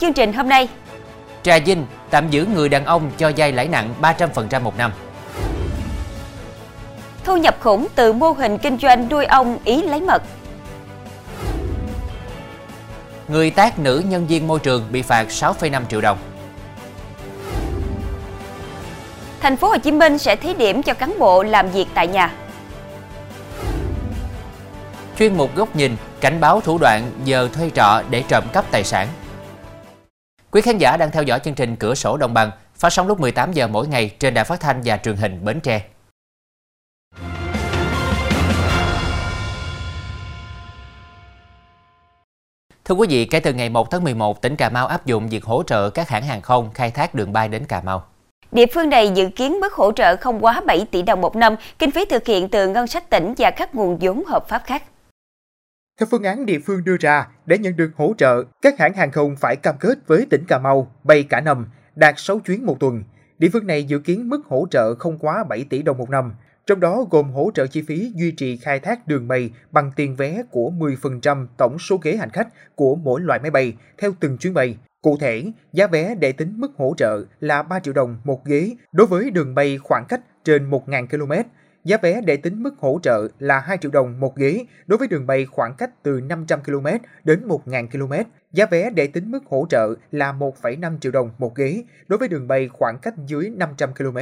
Chương trình hôm nay, Trà Vinh tạm giữ người đàn ông cho vay lãi nặng 300% một năm. thu nhập khủng từ mô hình kinh doanh nuôi ong ý lấy mật. Người tác nữ nhân viên môi trường bị phạt 6,5 triệu đồng. Thành phố Hồ Chí Minh sẽ thí điểm cho cán bộ làm việc tại nhà. Chuyên mục góc nhìn cảnh báo thủ đoạn giờ thuê trọ để trộm cắp tài sản. Quý khán giả đang theo dõi chương trình Cửa sổ Đồng bằng phát sóng lúc 18 giờ mỗi ngày trên đài phát thanh và truyền hình Bến Tre. Thưa quý vị, kể từ ngày 1 tháng 11, tỉnh Cà Mau áp dụng việc hỗ trợ các hãng hàng không khai thác đường bay đến Cà Mau. Địa phương này dự kiến mức hỗ trợ không quá 7 tỷ đồng một năm, kinh phí thực hiện từ ngân sách tỉnh và các nguồn vốn hợp pháp khác. Theo phương án địa phương đưa ra, để nhận được hỗ trợ, các hãng hàng không phải cam kết với tỉnh Cà Mau bay cả năm, đạt 6 chuyến một tuần. Địa phương này dự kiến mức hỗ trợ không quá 7 tỷ đồng một năm, trong đó gồm hỗ trợ chi phí duy trì khai thác đường bay bằng tiền vé của 10% tổng số ghế hành khách của mỗi loại máy bay theo từng chuyến bay. Cụ thể, giá vé để tính mức hỗ trợ là 3 triệu đồng một ghế đối với đường bay khoảng cách trên 1.000 km. Giá vé để tính mức hỗ trợ là 2 triệu đồng một ghế đối với đường bay khoảng cách từ 500 km đến 1.000 km. Giá vé để tính mức hỗ trợ là 1,5 triệu đồng một ghế đối với đường bay khoảng cách dưới 500 km.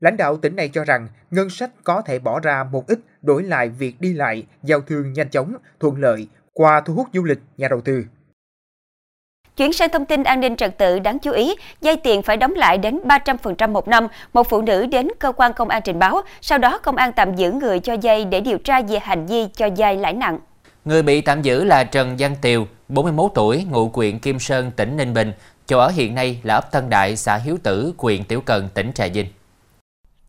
Lãnh đạo tỉnh này cho rằng ngân sách có thể bỏ ra một ít đổi lại việc đi lại, giao thương nhanh chóng, thuận lợi qua thu hút du lịch, nhà đầu tư. Chuyển sang thông tin an ninh trật tự đáng chú ý, dây tiền phải đóng lại đến 300% một năm. Một phụ nữ đến cơ quan công an trình báo, sau đó công an tạm giữ người cho dây để điều tra về hành vi cho dây lãi nặng. Người bị tạm giữ là Trần Văn Tiều, 41 tuổi, ngụ huyện Kim Sơn, tỉnh Ninh Bình. Chỗ ở hiện nay là ấp Tân Đại, xã Hiếu Tử, huyện Tiểu Cần, tỉnh Trà Vinh.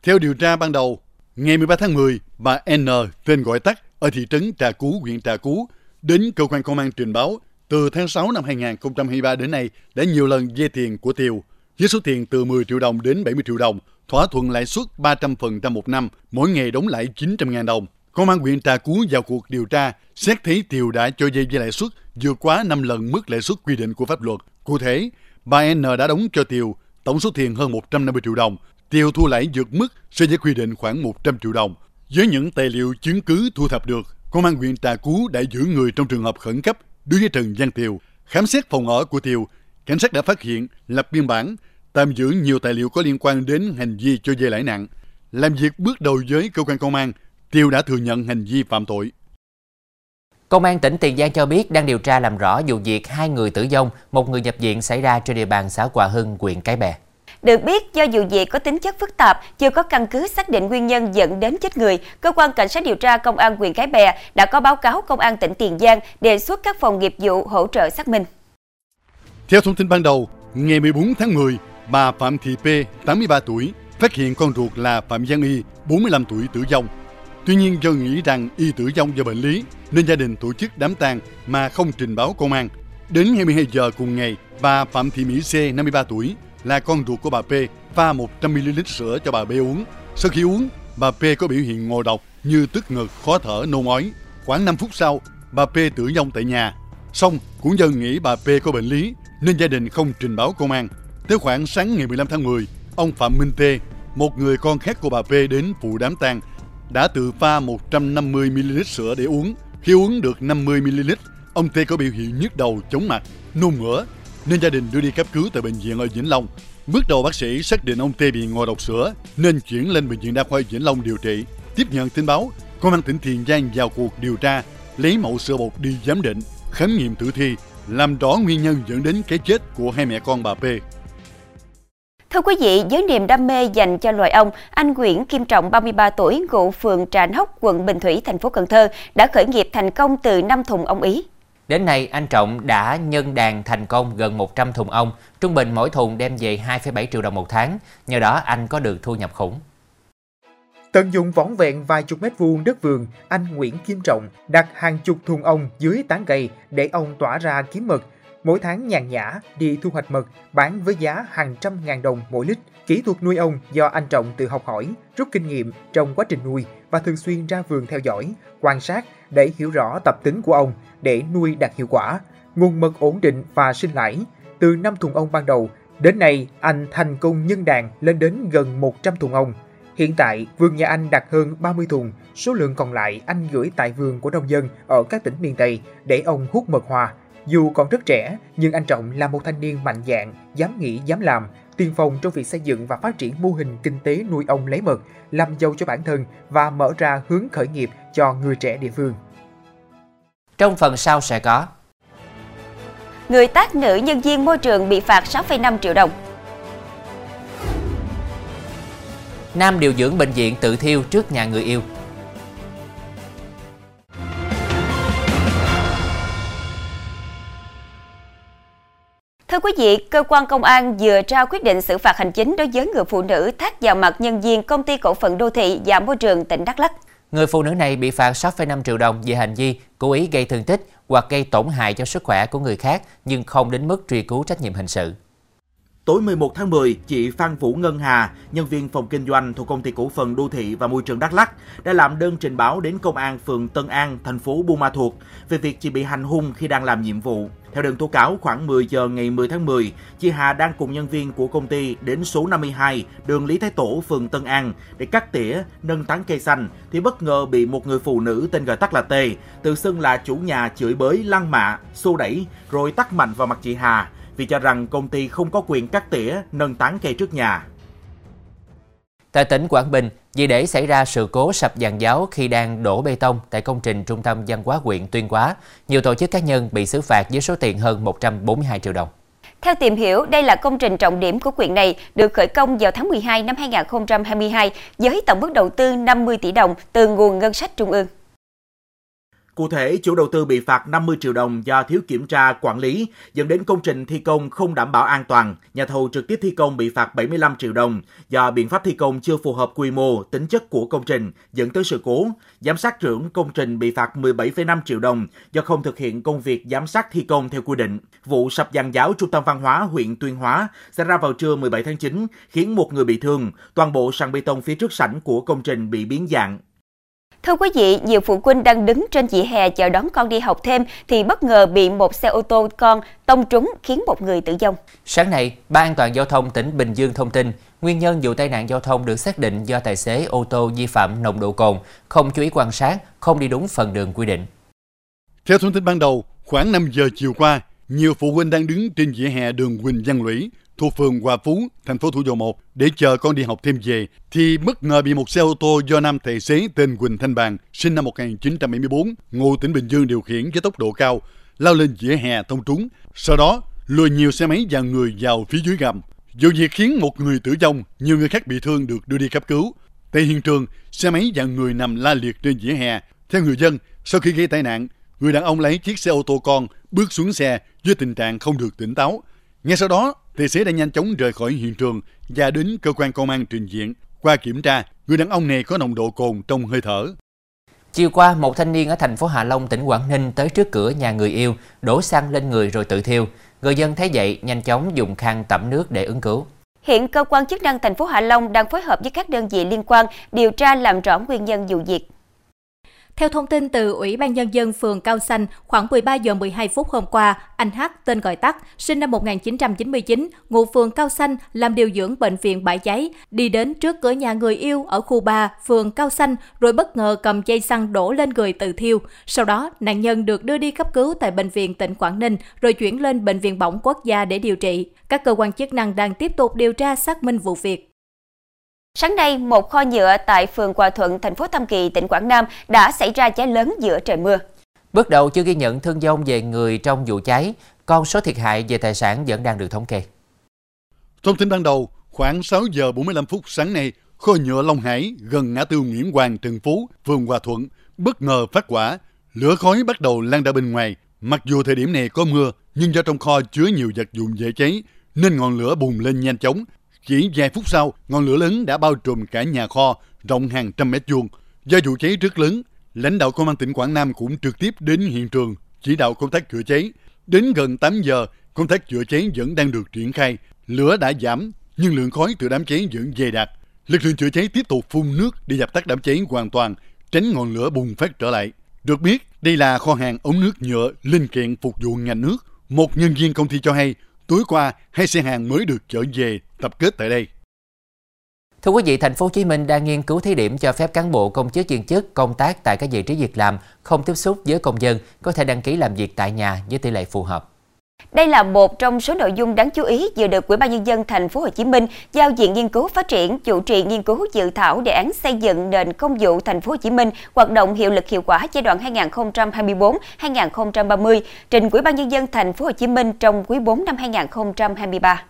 Theo điều tra ban đầu, ngày 13 tháng 10, bà N, tên gọi tắt ở thị trấn Trà Cú, huyện Trà Cú, đến cơ quan công an trình báo từ tháng 6 năm 2023 đến nay đã nhiều lần vay tiền của Tiều với số tiền từ 10 triệu đồng đến 70 triệu đồng, thỏa thuận lãi suất 300% một năm, mỗi ngày đóng lãi 900.000 đồng. Công an huyện Trà Cú vào cuộc điều tra, xét thấy Tiều đã cho dây với lãi suất vượt quá 5 lần mức lãi suất quy định của pháp luật. Cụ thể, bà N đã đóng cho Tiều tổng số tiền hơn 150 triệu đồng, Tiều thu lãi vượt mức so với quy định khoảng 100 triệu đồng. Với những tài liệu chứng cứ thu thập được, Công an huyện Trà Cú đã giữ người trong trường hợp khẩn cấp đối với Trần Văn Tiều. Khám xét phòng ở của Tiều, cảnh sát đã phát hiện, lập biên bản, tạm giữ nhiều tài liệu có liên quan đến hành vi cho vay lãi nặng. Làm việc bước đầu với cơ quan công an, Tiều đã thừa nhận hành vi phạm tội. Công an tỉnh Tiền Giang cho biết đang điều tra làm rõ vụ việc hai người tử vong, một người nhập viện xảy ra trên địa bàn xã Hòa Hưng, huyện Cái Bè. Được biết, do vụ việc có tính chất phức tạp, chưa có căn cứ xác định nguyên nhân dẫn đến chết người, cơ quan cảnh sát điều tra công an huyện Cái Bè đã có báo cáo công an tỉnh Tiền Giang đề xuất các phòng nghiệp vụ hỗ trợ xác minh. Theo thông tin ban đầu, ngày 14 tháng 10, bà Phạm Thị P, 83 tuổi, phát hiện con ruột là Phạm Giang Y, 45 tuổi tử vong. Tuy nhiên do nghĩ rằng Y tử vong do bệnh lý, nên gia đình tổ chức đám tang mà không trình báo công an. Đến 22 giờ cùng ngày, bà Phạm Thị Mỹ C, 53 tuổi, là con ruột của bà P, pha 100ml sữa cho bà B uống. Sau khi uống, bà P có biểu hiện ngộ độc như tức ngực, khó thở, nôn ói. Khoảng 5 phút sau, bà P tử vong tại nhà. Xong, cũng do nghĩ bà P có bệnh lý nên gia đình không trình báo công an. Tới khoảng sáng ngày 15 tháng 10, ông Phạm Minh Tê, một người con khác của bà P đến phụ đám tang, đã tự pha 150ml sữa để uống. Khi uống được 50ml, ông Tê có biểu hiện nhức đầu, chóng mặt, nôn mửa, nên gia đình đưa đi cấp cứu tại bệnh viện ở Vĩnh Long. Bước đầu bác sĩ xác định ông T bị ngộ độc sữa nên chuyển lên bệnh viện đa khoa Vĩnh Long điều trị. Tiếp nhận tin báo, công an tỉnh Tiền Giang vào cuộc điều tra, lấy mẫu sữa bột đi giám định, khám nghiệm tử thi, làm rõ nguyên nhân dẫn đến cái chết của hai mẹ con bà P. Thưa quý vị, với niềm đam mê dành cho loài ong, anh Nguyễn Kim Trọng, 33 tuổi, ngụ phường Trà Nóc, quận Bình Thủy, thành phố Cần Thơ, đã khởi nghiệp thành công từ năm thùng ong Ý. Đến nay, anh Trọng đã nhân đàn thành công gần 100 thùng ong, trung bình mỗi thùng đem về 2,7 triệu đồng một tháng. Nhờ đó, anh có được thu nhập khủng. Tận dụng võng vẹn vài chục mét vuông đất vườn, anh Nguyễn Kim Trọng đặt hàng chục thùng ong dưới tán cây để ong tỏa ra kiếm mật. Mỗi tháng nhàn nhã đi thu hoạch mật, bán với giá hàng trăm ngàn đồng mỗi lít. Kỹ thuật nuôi ong do anh Trọng tự học hỏi, rút kinh nghiệm trong quá trình nuôi và thường xuyên ra vườn theo dõi, quan sát để hiểu rõ tập tính của ong để nuôi đạt hiệu quả. Nguồn mật ổn định và sinh lãi. từ 5 thùng ong ban đầu, đến nay anh thành công nhân đàn lên đến gần 100 thùng ong. Hiện tại, vườn nhà anh đặt hơn 30 thùng, số lượng còn lại anh gửi tại vườn của nông dân ở các tỉnh miền Tây để ông hút mật hoa. Dù còn rất trẻ, nhưng anh Trọng là một thanh niên mạnh dạn, dám nghĩ, dám làm, tiên phong trong việc xây dựng và phát triển mô hình kinh tế nuôi ong lấy mật, làm giàu cho bản thân và mở ra hướng khởi nghiệp cho người trẻ địa phương. Trong phần sau sẽ có Người tác nữ nhân viên môi trường bị phạt 6,5 triệu đồng. Nam điều dưỡng bệnh viện tự thiêu trước nhà người yêu. Thưa quý vị, cơ quan công an vừa ra quyết định xử phạt hành chính đối với người phụ nữ thác vào mặt nhân viên công ty cổ phần đô thị và môi trường tỉnh Đắk Lắk. Người phụ nữ này bị phạt 6,5 triệu đồng về hành vi cố ý gây thương tích hoặc gây tổn hại cho sức khỏe của người khác nhưng không đến mức truy cứu trách nhiệm hình sự. Tối 11 tháng 10, chị Phan Vũ Ngân Hà, nhân viên phòng kinh doanh thuộc công ty cổ phần đô thị và môi trường Đắk Lắk, đã làm đơn trình báo đến công an phường Tân An, thành phố Buôn Ma Thuột về việc chị bị hành hung khi đang làm nhiệm vụ. Theo đơn tố cáo, khoảng 10 giờ ngày 10 tháng 10, chị Hà đang cùng nhân viên của công ty đến số 52 đường Lý Thái Tổ, phường Tân An để cắt tỉa, nâng tán cây xanh thì bất ngờ bị một người phụ nữ tên gọi tắt là T, tự xưng là chủ nhà chửi bới, lăng mạ, xô đẩy rồi tắt mạnh vào mặt chị Hà vì cho rằng công ty không có quyền cắt tỉa, nâng tán cây trước nhà. Tại tỉnh Quảng Bình, vì để xảy ra sự cố sập giàn giáo khi đang đổ bê tông tại công trình trung tâm văn hóa huyện Tuyên Hóa, nhiều tổ chức cá nhân bị xử phạt với số tiền hơn 142 triệu đồng. Theo tìm hiểu, đây là công trình trọng điểm của quyện này được khởi công vào tháng 12 năm 2022 với tổng mức đầu tư 50 tỷ đồng từ nguồn ngân sách trung ương. Cụ thể, chủ đầu tư bị phạt 50 triệu đồng do thiếu kiểm tra quản lý, dẫn đến công trình thi công không đảm bảo an toàn. Nhà thầu trực tiếp thi công bị phạt 75 triệu đồng do biện pháp thi công chưa phù hợp quy mô, tính chất của công trình, dẫn tới sự cố. Giám sát trưởng công trình bị phạt 17,5 triệu đồng do không thực hiện công việc giám sát thi công theo quy định. Vụ sập giàn giáo trung tâm văn hóa huyện Tuyên Hóa xảy ra vào trưa 17 tháng 9, khiến một người bị thương. Toàn bộ sàn bê tông phía trước sảnh của công trình bị biến dạng, Thưa quý vị, nhiều phụ huynh đang đứng trên vỉa hè chờ đón con đi học thêm thì bất ngờ bị một xe ô tô con tông trúng khiến một người tử vong. Sáng nay, Ban an toàn giao thông tỉnh Bình Dương thông tin, nguyên nhân vụ tai nạn giao thông được xác định do tài xế ô tô vi phạm nồng độ cồn, không chú ý quan sát, không đi đúng phần đường quy định. Theo thông tin ban đầu, khoảng 5 giờ chiều qua, nhiều phụ huynh đang đứng trên vỉa hè đường Quỳnh Văn Lũy, thuộc phường Hòa Phú, thành phố Thủ Dầu Một để chờ con đi học thêm về thì bất ngờ bị một xe ô tô do nam tài xế tên Quỳnh Thanh Bàn, sinh năm 1974, ngụ tỉnh Bình Dương điều khiển với tốc độ cao, lao lên vỉa hè tông trúng. Sau đó, lùi nhiều xe máy và người vào phía dưới gầm. Vụ việc khiến một người tử vong, nhiều người khác bị thương được đưa đi cấp cứu. Tại hiện trường, xe máy và người nằm la liệt trên vỉa hè. Theo người dân, sau khi gây tai nạn, người đàn ông lấy chiếc xe ô tô con bước xuống xe với tình trạng không được tỉnh táo. Ngay sau đó, tài xế đã nhanh chóng rời khỏi hiện trường và đến cơ quan công an trình diện. Qua kiểm tra, người đàn ông này có nồng độ cồn trong hơi thở. Chiều qua, một thanh niên ở thành phố Hạ Long, tỉnh Quảng Ninh tới trước cửa nhà người yêu, đổ xăng lên người rồi tự thiêu. Người dân thấy vậy nhanh chóng dùng khăn tẩm nước để ứng cứu. Hiện cơ quan chức năng thành phố Hạ Long đang phối hợp với các đơn vị liên quan điều tra làm rõ nguyên nhân vụ việc. Theo thông tin từ Ủy ban Nhân dân phường Cao Xanh, khoảng 13 giờ 12 phút hôm qua, anh H, tên gọi tắt, sinh năm 1999, ngụ phường Cao Xanh, làm điều dưỡng bệnh viện Bãi Cháy, đi đến trước cửa nhà người yêu ở khu 3, phường Cao Xanh, rồi bất ngờ cầm dây xăng đổ lên người tự thiêu. Sau đó, nạn nhân được đưa đi cấp cứu tại Bệnh viện tỉnh Quảng Ninh, rồi chuyển lên Bệnh viện Bỏng Quốc gia để điều trị. Các cơ quan chức năng đang tiếp tục điều tra xác minh vụ việc. Sáng nay, một kho nhựa tại phường Hòa Thuận, thành phố Tam Kỳ, tỉnh Quảng Nam đã xảy ra cháy lớn giữa trời mưa. Bước đầu chưa ghi nhận thương vong về người trong vụ cháy, con số thiệt hại về tài sản vẫn đang được thống kê. Thông tin ban đầu, khoảng 6 giờ 45 phút sáng nay, kho nhựa Long Hải gần ngã tư Nguyễn Hoàng Trần Phú, phường Hòa Thuận bất ngờ phát quả, lửa khói bắt đầu lan ra bên ngoài. Mặc dù thời điểm này có mưa, nhưng do trong kho chứa nhiều vật dụng dễ cháy, nên ngọn lửa bùng lên nhanh chóng, chỉ vài phút sau, ngọn lửa lớn đã bao trùm cả nhà kho rộng hàng trăm mét vuông. Do vụ cháy rất lớn, lãnh đạo công an tỉnh Quảng Nam cũng trực tiếp đến hiện trường chỉ đạo công tác chữa cháy. Đến gần 8 giờ, công tác chữa cháy vẫn đang được triển khai. Lửa đã giảm, nhưng lượng khói từ đám cháy vẫn dày đặc. Lực lượng chữa cháy tiếp tục phun nước để dập tắt đám cháy hoàn toàn, tránh ngọn lửa bùng phát trở lại. Được biết, đây là kho hàng ống nước nhựa linh kiện phục vụ ngành nước. Một nhân viên công ty cho hay, tối qua hai xe hàng mới được chở về tập kết tại đây. Thưa quý vị, thành phố Hồ Chí Minh đang nghiên cứu thí điểm cho phép cán bộ công chức viên chức công tác tại các vị trí việc làm không tiếp xúc với công dân có thể đăng ký làm việc tại nhà với tỷ lệ phù hợp. Đây là một trong số nội dung đáng chú ý vừa được Ủy ban nhân dân thành phố Hồ Chí Minh giao diện nghiên cứu phát triển chủ trì nghiên cứu dự thảo đề án xây dựng nền công vụ thành phố Hồ Chí Minh hoạt động hiệu lực hiệu quả giai đoạn 2024-2030 trình Ủy ban nhân dân thành phố Hồ Chí Minh trong quý 4 năm 2023.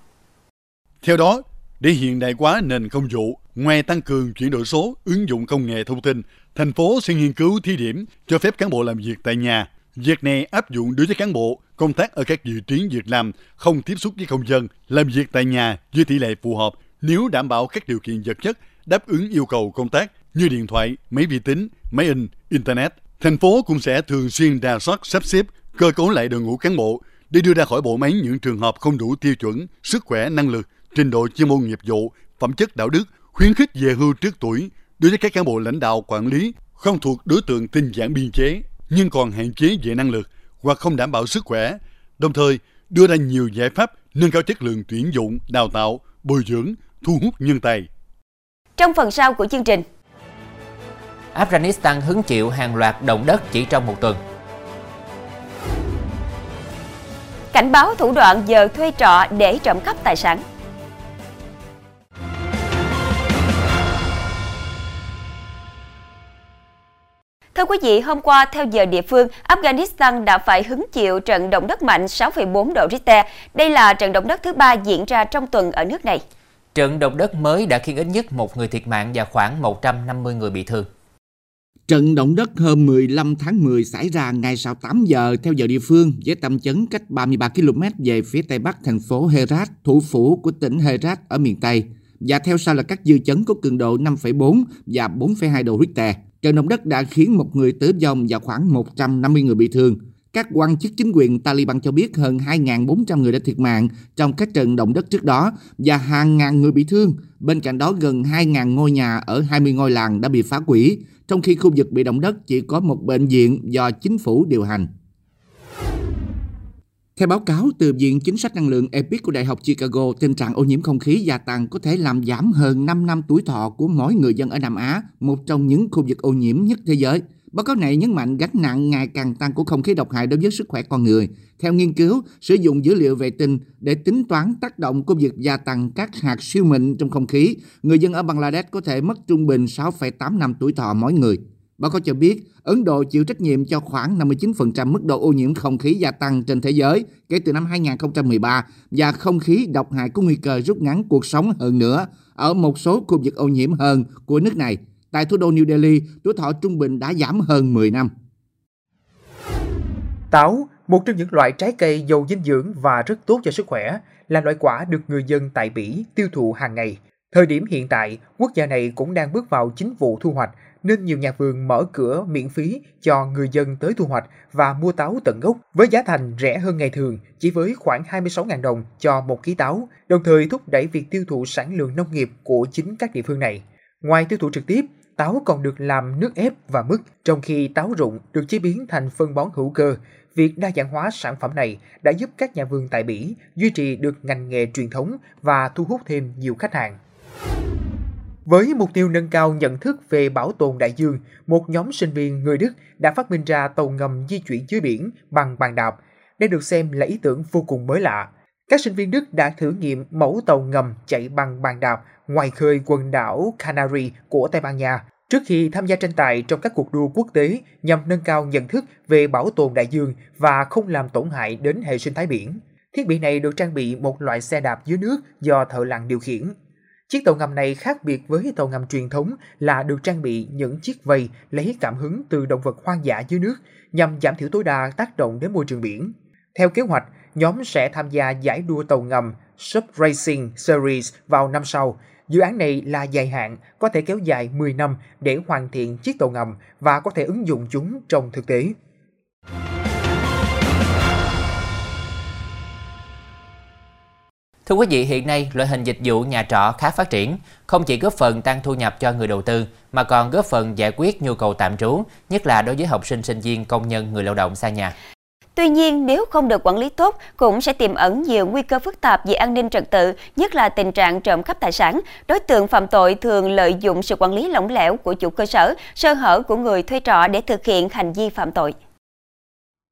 Theo đó, để hiện đại hóa nền công vụ, ngoài tăng cường chuyển đổi số, ứng dụng công nghệ thông tin, thành phố sẽ nghiên cứu thí điểm cho phép cán bộ làm việc tại nhà. Việc này áp dụng đối với cán bộ công tác ở các vị trí việc làm không tiếp xúc với công dân, làm việc tại nhà với tỷ lệ phù hợp nếu đảm bảo các điều kiện vật chất đáp ứng yêu cầu công tác như điện thoại, máy vi tính, máy in, internet. Thành phố cũng sẽ thường xuyên đà soát sắp xếp cơ cấu lại đội ngũ cán bộ để đưa ra khỏi bộ máy những trường hợp không đủ tiêu chuẩn, sức khỏe, năng lực, trình độ chuyên môn nghiệp vụ, phẩm chất đạo đức, khuyến khích về hưu trước tuổi đối với các cán bộ lãnh đạo quản lý không thuộc đối tượng tinh giản biên chế nhưng còn hạn chế về năng lực hoặc không đảm bảo sức khỏe, đồng thời đưa ra nhiều giải pháp nâng cao chất lượng tuyển dụng, đào tạo, bồi dưỡng, thu hút nhân tài. Trong phần sau của chương trình, Afghanistan hứng chịu hàng loạt động đất chỉ trong một tuần. Cảnh báo thủ đoạn giờ thuê trọ để trộm cắp tài sản. Thưa quý vị, hôm qua theo giờ địa phương, Afghanistan đã phải hứng chịu trận động đất mạnh 6,4 độ Richter. Đây là trận động đất thứ ba diễn ra trong tuần ở nước này. Trận động đất mới đã khiến ít nhất một người thiệt mạng và khoảng 150 người bị thương. Trận động đất hôm 15 tháng 10 xảy ra ngay sau 8 giờ theo giờ địa phương với tâm chấn cách 33 km về phía tây bắc thành phố Herat, thủ phủ của tỉnh Herat ở miền Tây. Và theo sau là các dư chấn có cường độ 5,4 và 4,2 độ Richter. Trận động đất đã khiến một người tử vong và khoảng 150 người bị thương. Các quan chức chính quyền Taliban cho biết hơn 2.400 người đã thiệt mạng trong các trận động đất trước đó và hàng ngàn người bị thương. Bên cạnh đó gần 2.000 ngôi nhà ở 20 ngôi làng đã bị phá hủy, trong khi khu vực bị động đất chỉ có một bệnh viện do chính phủ điều hành. Theo báo cáo từ Viện Chính sách Năng lượng EPIC của Đại học Chicago, tình trạng ô nhiễm không khí gia tăng có thể làm giảm hơn 5 năm tuổi thọ của mỗi người dân ở Nam Á, một trong những khu vực ô nhiễm nhất thế giới. Báo cáo này nhấn mạnh gánh nặng ngày càng tăng của không khí độc hại đối với sức khỏe con người. Theo nghiên cứu, sử dụng dữ liệu vệ tinh để tính toán tác động của việc gia tăng các hạt siêu mịn trong không khí, người dân ở Bangladesh có thể mất trung bình 6,8 năm tuổi thọ mỗi người. Báo cáo cho biết, Ấn Độ chịu trách nhiệm cho khoảng 59% mức độ ô nhiễm không khí gia tăng trên thế giới kể từ năm 2013 và không khí độc hại có nguy cơ rút ngắn cuộc sống hơn nữa ở một số khu vực ô nhiễm hơn của nước này. Tại thủ đô New Delhi, tuổi thọ trung bình đã giảm hơn 10 năm. Táo, một trong những loại trái cây giàu dinh dưỡng và rất tốt cho sức khỏe, là loại quả được người dân tại Bỉ tiêu thụ hàng ngày. Thời điểm hiện tại, quốc gia này cũng đang bước vào chính vụ thu hoạch nên nhiều nhà vườn mở cửa miễn phí cho người dân tới thu hoạch và mua táo tận gốc với giá thành rẻ hơn ngày thường, chỉ với khoảng 26.000 đồng cho một ký táo, đồng thời thúc đẩy việc tiêu thụ sản lượng nông nghiệp của chính các địa phương này. Ngoài tiêu thụ trực tiếp, táo còn được làm nước ép và mứt, trong khi táo rụng được chế biến thành phân bón hữu cơ. Việc đa dạng hóa sản phẩm này đã giúp các nhà vườn tại Bỉ duy trì được ngành nghề truyền thống và thu hút thêm nhiều khách hàng. Với mục tiêu nâng cao nhận thức về bảo tồn đại dương, một nhóm sinh viên người Đức đã phát minh ra tàu ngầm di chuyển dưới biển bằng bàn đạp. Đây được xem là ý tưởng vô cùng mới lạ. Các sinh viên Đức đã thử nghiệm mẫu tàu ngầm chạy bằng bàn đạp ngoài khơi quần đảo Canary của Tây Ban Nha trước khi tham gia tranh tài trong các cuộc đua quốc tế nhằm nâng cao nhận thức về bảo tồn đại dương và không làm tổn hại đến hệ sinh thái biển. Thiết bị này được trang bị một loại xe đạp dưới nước do thợ lặn điều khiển. Chiếc tàu ngầm này khác biệt với tàu ngầm truyền thống là được trang bị những chiếc vây lấy cảm hứng từ động vật hoang dã dưới nước nhằm giảm thiểu tối đa tác động đến môi trường biển. Theo kế hoạch, nhóm sẽ tham gia giải đua tàu ngầm Sub Racing Series vào năm sau. Dự án này là dài hạn, có thể kéo dài 10 năm để hoàn thiện chiếc tàu ngầm và có thể ứng dụng chúng trong thực tế. Thưa quý vị, hiện nay loại hình dịch vụ nhà trọ khá phát triển, không chỉ góp phần tăng thu nhập cho người đầu tư mà còn góp phần giải quyết nhu cầu tạm trú, nhất là đối với học sinh sinh viên, công nhân, người lao động xa nhà. Tuy nhiên, nếu không được quản lý tốt, cũng sẽ tiềm ẩn nhiều nguy cơ phức tạp về an ninh trật tự, nhất là tình trạng trộm cắp tài sản. Đối tượng phạm tội thường lợi dụng sự quản lý lỏng lẻo của chủ cơ sở, sơ hở của người thuê trọ để thực hiện hành vi phạm tội.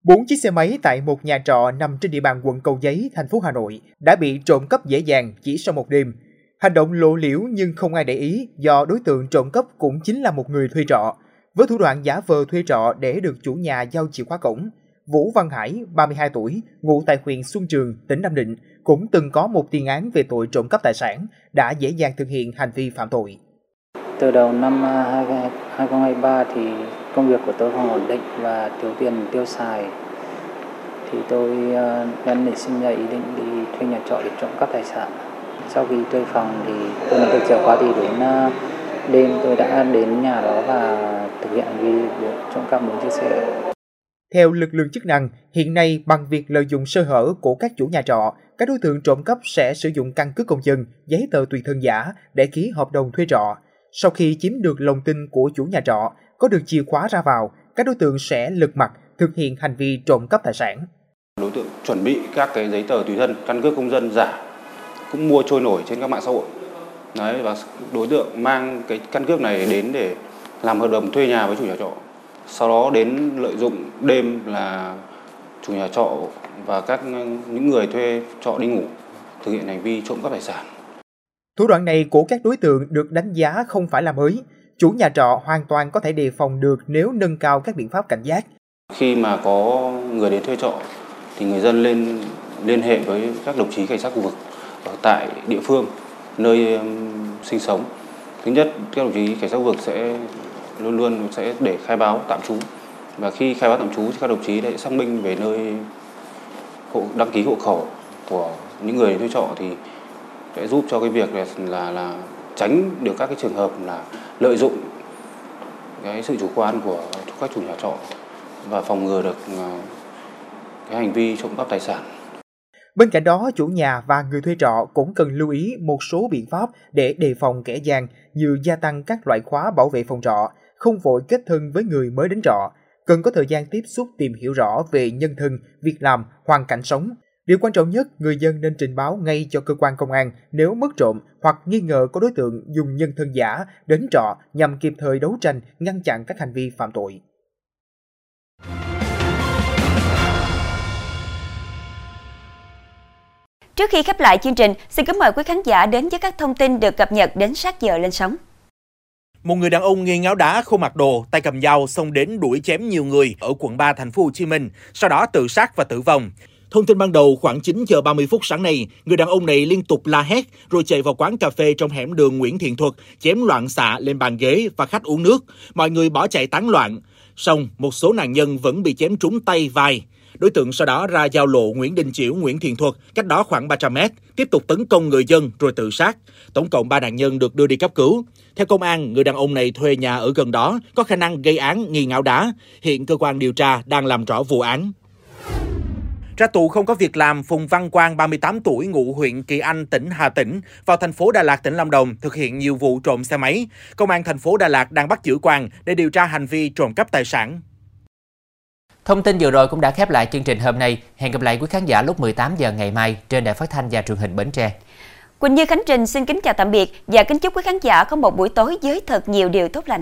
Bốn chiếc xe máy tại một nhà trọ nằm trên địa bàn quận Cầu Giấy, thành phố Hà Nội đã bị trộm cắp dễ dàng chỉ sau một đêm. Hành động lộ liễu nhưng không ai để ý do đối tượng trộm cắp cũng chính là một người thuê trọ. Với thủ đoạn giả vờ thuê trọ để được chủ nhà giao chìa khóa cổng, Vũ Văn Hải, 32 tuổi, ngụ tại huyện Xuân Trường, tỉnh Nam Định, cũng từng có một tiền án về tội trộm cắp tài sản, đã dễ dàng thực hiện hành vi phạm tội. Từ đầu năm à, 2023 thì công việc của tôi không ổn định và thiếu tiền tiêu xài. Thì tôi nên nảy sinh ra ý định đi thuê nhà trọ để trộm cắp tài sản. Sau khi thuê phòng thì tôi nhận được chìa khóa thì đến à, đêm tôi đã đến nhà đó và thực hiện hành vi trộm cắp bốn chiếc xe. Theo lực lượng chức năng, hiện nay bằng việc lợi dụng sơ hở của các chủ nhà trọ, các đối tượng trộm cắp sẽ sử dụng căn cước công dân, giấy tờ tùy thân giả để ký hợp đồng thuê trọ. Sau khi chiếm được lòng tin của chủ nhà trọ, có được chìa khóa ra vào, các đối tượng sẽ lật mặt thực hiện hành vi trộm cắp tài sản. Đối tượng chuẩn bị các cái giấy tờ tùy thân, căn cước công dân giả cũng mua trôi nổi trên các mạng xã hội. Đấy và đối tượng mang cái căn cước này đến để làm hợp đồng thuê nhà với chủ nhà trọ sau đó đến lợi dụng đêm là chủ nhà trọ và các những người thuê trọ đi ngủ thực hiện hành vi trộm cắp tài sản. Thủ đoạn này của các đối tượng được đánh giá không phải là mới. Chủ nhà trọ hoàn toàn có thể đề phòng được nếu nâng cao các biện pháp cảnh giác. Khi mà có người đến thuê trọ thì người dân lên liên hệ với các đồng chí cảnh sát khu vực ở tại địa phương nơi sinh sống. Thứ nhất, các đồng chí cảnh sát khu vực sẽ luôn luôn sẽ để khai báo tạm trú và khi khai báo tạm trú thì các đồng chí sẽ xác minh về nơi hộ đăng ký hộ khẩu của những người thuê trọ thì sẽ giúp cho cái việc là là, tránh được các cái trường hợp là lợi dụng cái sự chủ quan của các chủ nhà trọ và phòng ngừa được à, cái hành vi trộm cắp tài sản. Bên cạnh đó, chủ nhà và người thuê trọ cũng cần lưu ý một số biện pháp để đề phòng kẻ gian như gia tăng các loại khóa bảo vệ phòng trọ, không vội kết thân với người mới đến trọ, cần có thời gian tiếp xúc tìm hiểu rõ về nhân thân, việc làm, hoàn cảnh sống. Điều quan trọng nhất, người dân nên trình báo ngay cho cơ quan công an nếu mất trộm hoặc nghi ngờ có đối tượng dùng nhân thân giả đến trọ nhằm kịp thời đấu tranh, ngăn chặn các hành vi phạm tội. Trước khi khép lại chương trình, xin kính mời quý khán giả đến với các thông tin được cập nhật đến sát giờ lên sóng. Một người đàn ông nghi ngáo đá không mặc đồ, tay cầm dao xông đến đuổi chém nhiều người ở quận 3 thành phố Hồ Chí Minh, sau đó tự sát và tử vong. Thông tin ban đầu khoảng 9 giờ 30 phút sáng nay, người đàn ông này liên tục la hét rồi chạy vào quán cà phê trong hẻm đường Nguyễn Thiện Thuật, chém loạn xạ lên bàn ghế và khách uống nước. Mọi người bỏ chạy tán loạn. Xong, một số nạn nhân vẫn bị chém trúng tay, vai. Đối tượng sau đó ra giao lộ Nguyễn Đình Chiểu, Nguyễn Thiện Thuật, cách đó khoảng 300 mét, tiếp tục tấn công người dân rồi tự sát. Tổng cộng 3 nạn nhân được đưa đi cấp cứu. Theo công an, người đàn ông này thuê nhà ở gần đó, có khả năng gây án nghi ngáo đá. Hiện cơ quan điều tra đang làm rõ vụ án. Ra tù không có việc làm, Phùng Văn Quang, 38 tuổi, ngụ huyện Kỳ Anh, tỉnh Hà Tĩnh, vào thành phố Đà Lạt, tỉnh Lâm Đồng, thực hiện nhiều vụ trộm xe máy. Công an thành phố Đà Lạt đang bắt giữ Quang để điều tra hành vi trộm cắp tài sản. Thông tin vừa rồi cũng đã khép lại chương trình hôm nay. Hẹn gặp lại quý khán giả lúc 18 giờ ngày mai trên đài phát thanh và truyền hình Bến Tre. Quỳnh Như Khánh Trình xin kính chào tạm biệt và kính chúc quý khán giả có một buổi tối với thật nhiều điều tốt lành.